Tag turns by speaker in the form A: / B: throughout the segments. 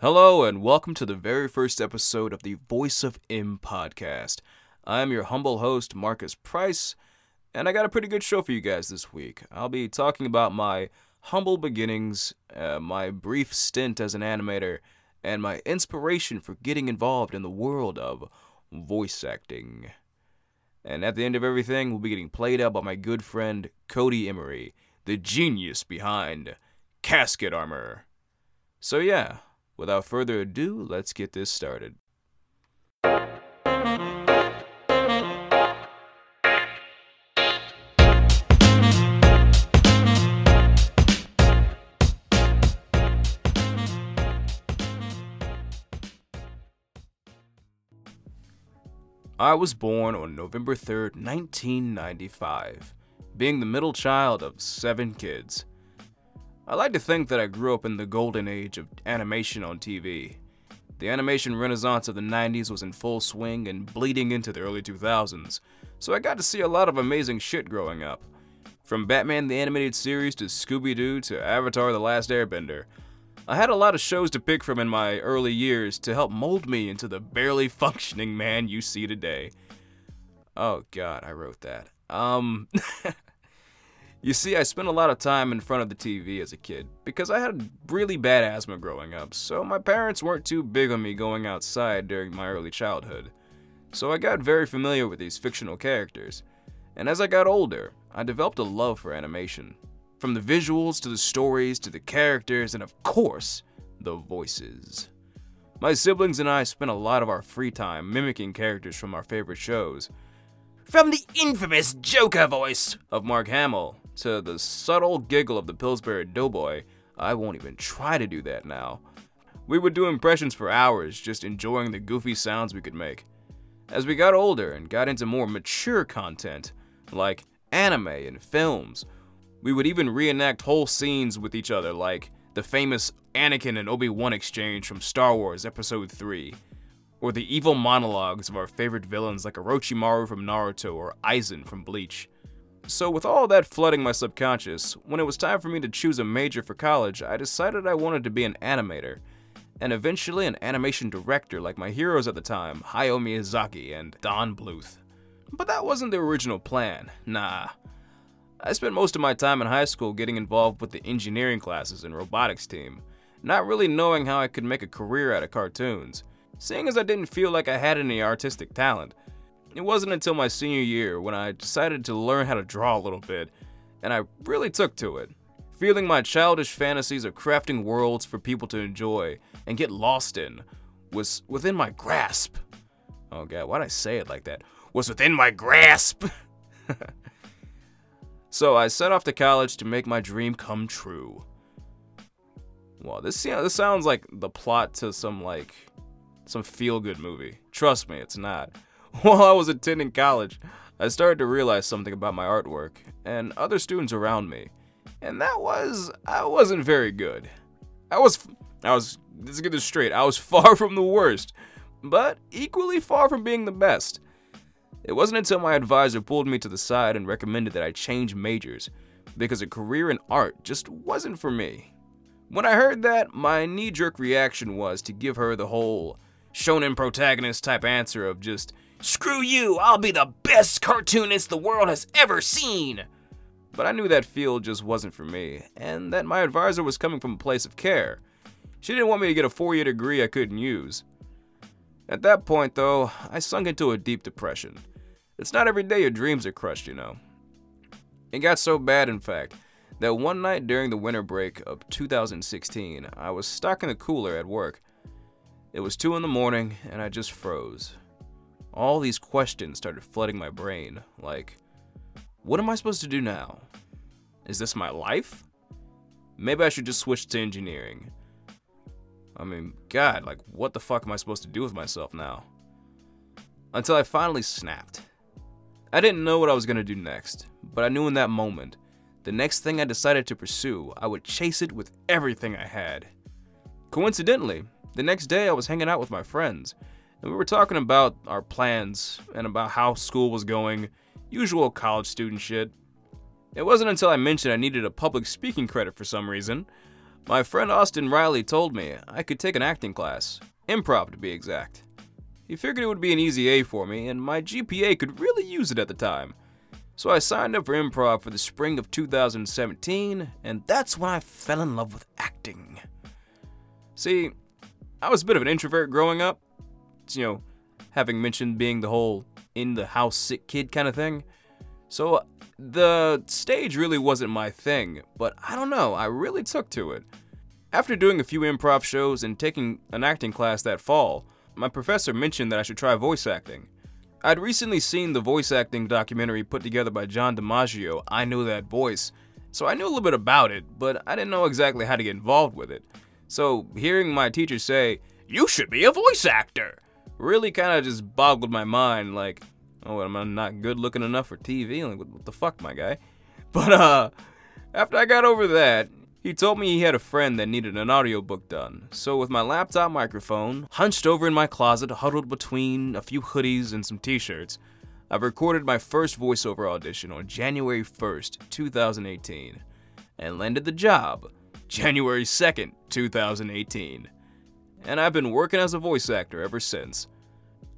A: Hello, and welcome to the very first episode of the Voice of M podcast. I am your humble host, Marcus Price, and I got a pretty good show for you guys this week. I'll be talking about my humble beginnings, uh, my brief stint as an animator, and my inspiration for getting involved in the world of voice acting. And at the end of everything, we'll be getting played out by my good friend Cody Emory, the genius behind Casket Armor. So, yeah, without further ado, let's get this started. I was born on November 3rd, 1995, being the middle child of seven kids. I like to think that I grew up in the golden age of animation on TV. The animation renaissance of the 90s was in full swing and bleeding into the early 2000s, so I got to see a lot of amazing shit growing up. From Batman the Animated Series to Scooby Doo to Avatar The Last Airbender. I had a lot of shows to pick from in my early years to help mold me into the barely functioning man you see today. Oh god, I wrote that. Um You see, I spent a lot of time in front of the TV as a kid because I had really bad asthma growing up, so my parents weren't too big on me going outside during my early childhood. So I got very familiar with these fictional characters. And as I got older, I developed a love for animation. From the visuals to the stories to the characters and of course, the voices. My siblings and I spent a lot of our free time mimicking characters from our favorite shows. From the infamous Joker voice of Mark Hamill to the subtle giggle of the Pillsbury Doughboy, I won't even try to do that now. We would do impressions for hours, just enjoying the goofy sounds we could make. As we got older and got into more mature content, like anime and films, we would even reenact whole scenes with each other, like the famous Anakin and Obi Wan exchange from Star Wars Episode 3, or the evil monologues of our favorite villains like Orochimaru from Naruto or Aizen from Bleach. So, with all that flooding my subconscious, when it was time for me to choose a major for college, I decided I wanted to be an animator, and eventually an animation director like my heroes at the time, Hayao Miyazaki and Don Bluth. But that wasn't the original plan, nah. I spent most of my time in high school getting involved with the engineering classes and robotics team, not really knowing how I could make a career out of cartoons, seeing as I didn't feel like I had any artistic talent. It wasn't until my senior year when I decided to learn how to draw a little bit, and I really took to it. Feeling my childish fantasies of crafting worlds for people to enjoy and get lost in was within my grasp. Oh god, why'd I say it like that? Was within my grasp! so I set off to college to make my dream come true. Well, this you know, this sounds like the plot to some like some feel-good movie. Trust me, it's not. While I was attending college, I started to realize something about my artwork and other students around me, and that was I wasn't very good. I was I was let's get this straight. I was far from the worst, but equally far from being the best. It wasn't until my advisor pulled me to the side and recommended that I change majors because a career in art just wasn't for me. When I heard that, my knee jerk reaction was to give her the whole shonen protagonist type answer of just Screw you, I'll be the best cartoonist the world has ever seen! But I knew that field just wasn't for me, and that my advisor was coming from a place of care. She didn't want me to get a four year degree I couldn't use. At that point, though, I sunk into a deep depression. It's not every day your dreams are crushed, you know. It got so bad, in fact, that one night during the winter break of 2016, I was stuck in the cooler at work. It was 2 in the morning, and I just froze all these questions started flooding my brain. Like, what am I supposed to do now? Is this my life? Maybe I should just switch to engineering. I mean, God, like, what the fuck am I supposed to do with myself now? Until I finally snapped. I didn't know what I was gonna do next, but I knew in that moment, the next thing I decided to pursue, I would chase it with everything I had. Coincidentally, the next day I was hanging out with my friends, and we were talking about our plans and about how school was going, usual college student shit. It wasn't until I mentioned I needed a public speaking credit for some reason, My friend Austin Riley told me I could take an acting class, improv to be exact. He figured it would be an easy A for me, and my GPA could really use it at the time. So I signed up for improv for the spring of 2017, and that's when I fell in love with acting. See, I was a bit of an introvert growing up. You know, having mentioned being the whole in the house sick kid kind of thing. So uh, the stage really wasn't my thing, but I don't know, I really took to it. After doing a few improv shows and taking an acting class that fall, my professor mentioned that I should try voice acting. I'd recently seen the voice acting documentary put together by John DiMaggio, I Know That Voice, so I knew a little bit about it, but I didn't know exactly how to get involved with it. So hearing my teacher say, You should be a voice actor, really kind of just boggled my mind like, oh, am I not good looking enough for TV? Like, what the fuck, my guy? But, uh, after I got over that, he told me he had a friend that needed an audiobook done. So, with my laptop microphone, hunched over in my closet, huddled between a few hoodies and some t shirts, I've recorded my first voiceover audition on January 1st, 2018, and landed the job January 2nd, 2018 and I've been working as a voice actor ever since.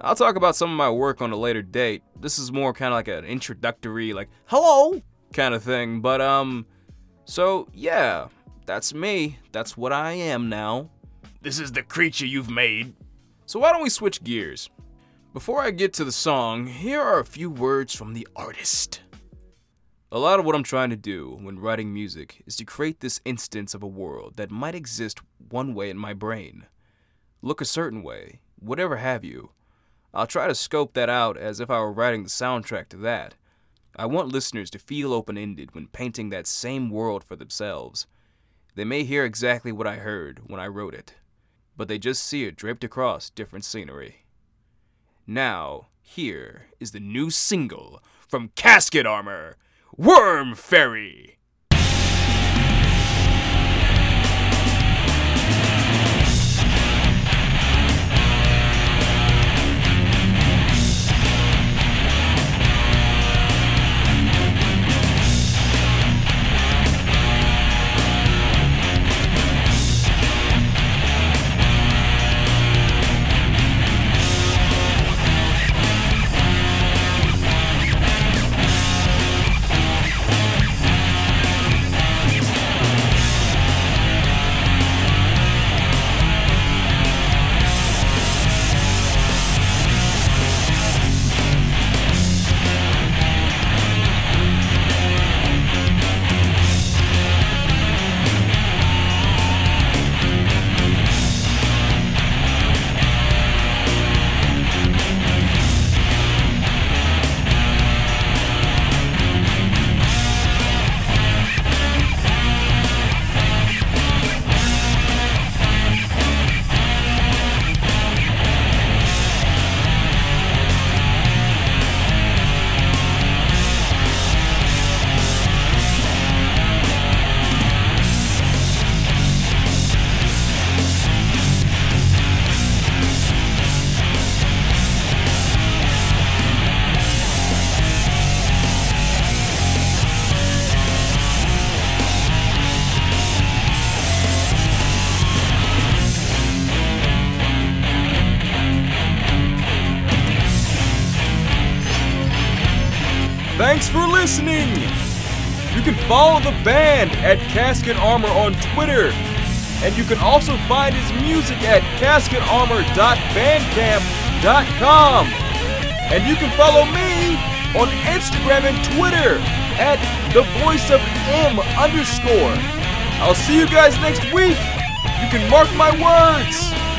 A: I'll talk about some of my work on a later date. This is more kind of like an introductory, like, hello kind of thing, but, um, so yeah, that's me. That's what I am now. This is the creature you've made. So why don't we switch gears? Before I get to the song, here are a few words from the artist. A lot of what I'm trying to do when writing music is to create this instance of a world that might exist one way in my brain look a certain way, whatever have you. I'll try to scope that out as if I were writing the soundtrack to that. I want listeners to feel open ended when painting that same world for themselves. They may hear exactly what I heard when I wrote it, but they just see it draped across different scenery. Now, here is the new single from Casket Armor Worm Fairy. Thanks for listening! You can follow the band at Casket Armor on Twitter, and you can also find his music at casketarmor.bandcamp.com. And you can follow me on Instagram and Twitter at the voice of M underscore. I'll see you guys next week. You can mark my words.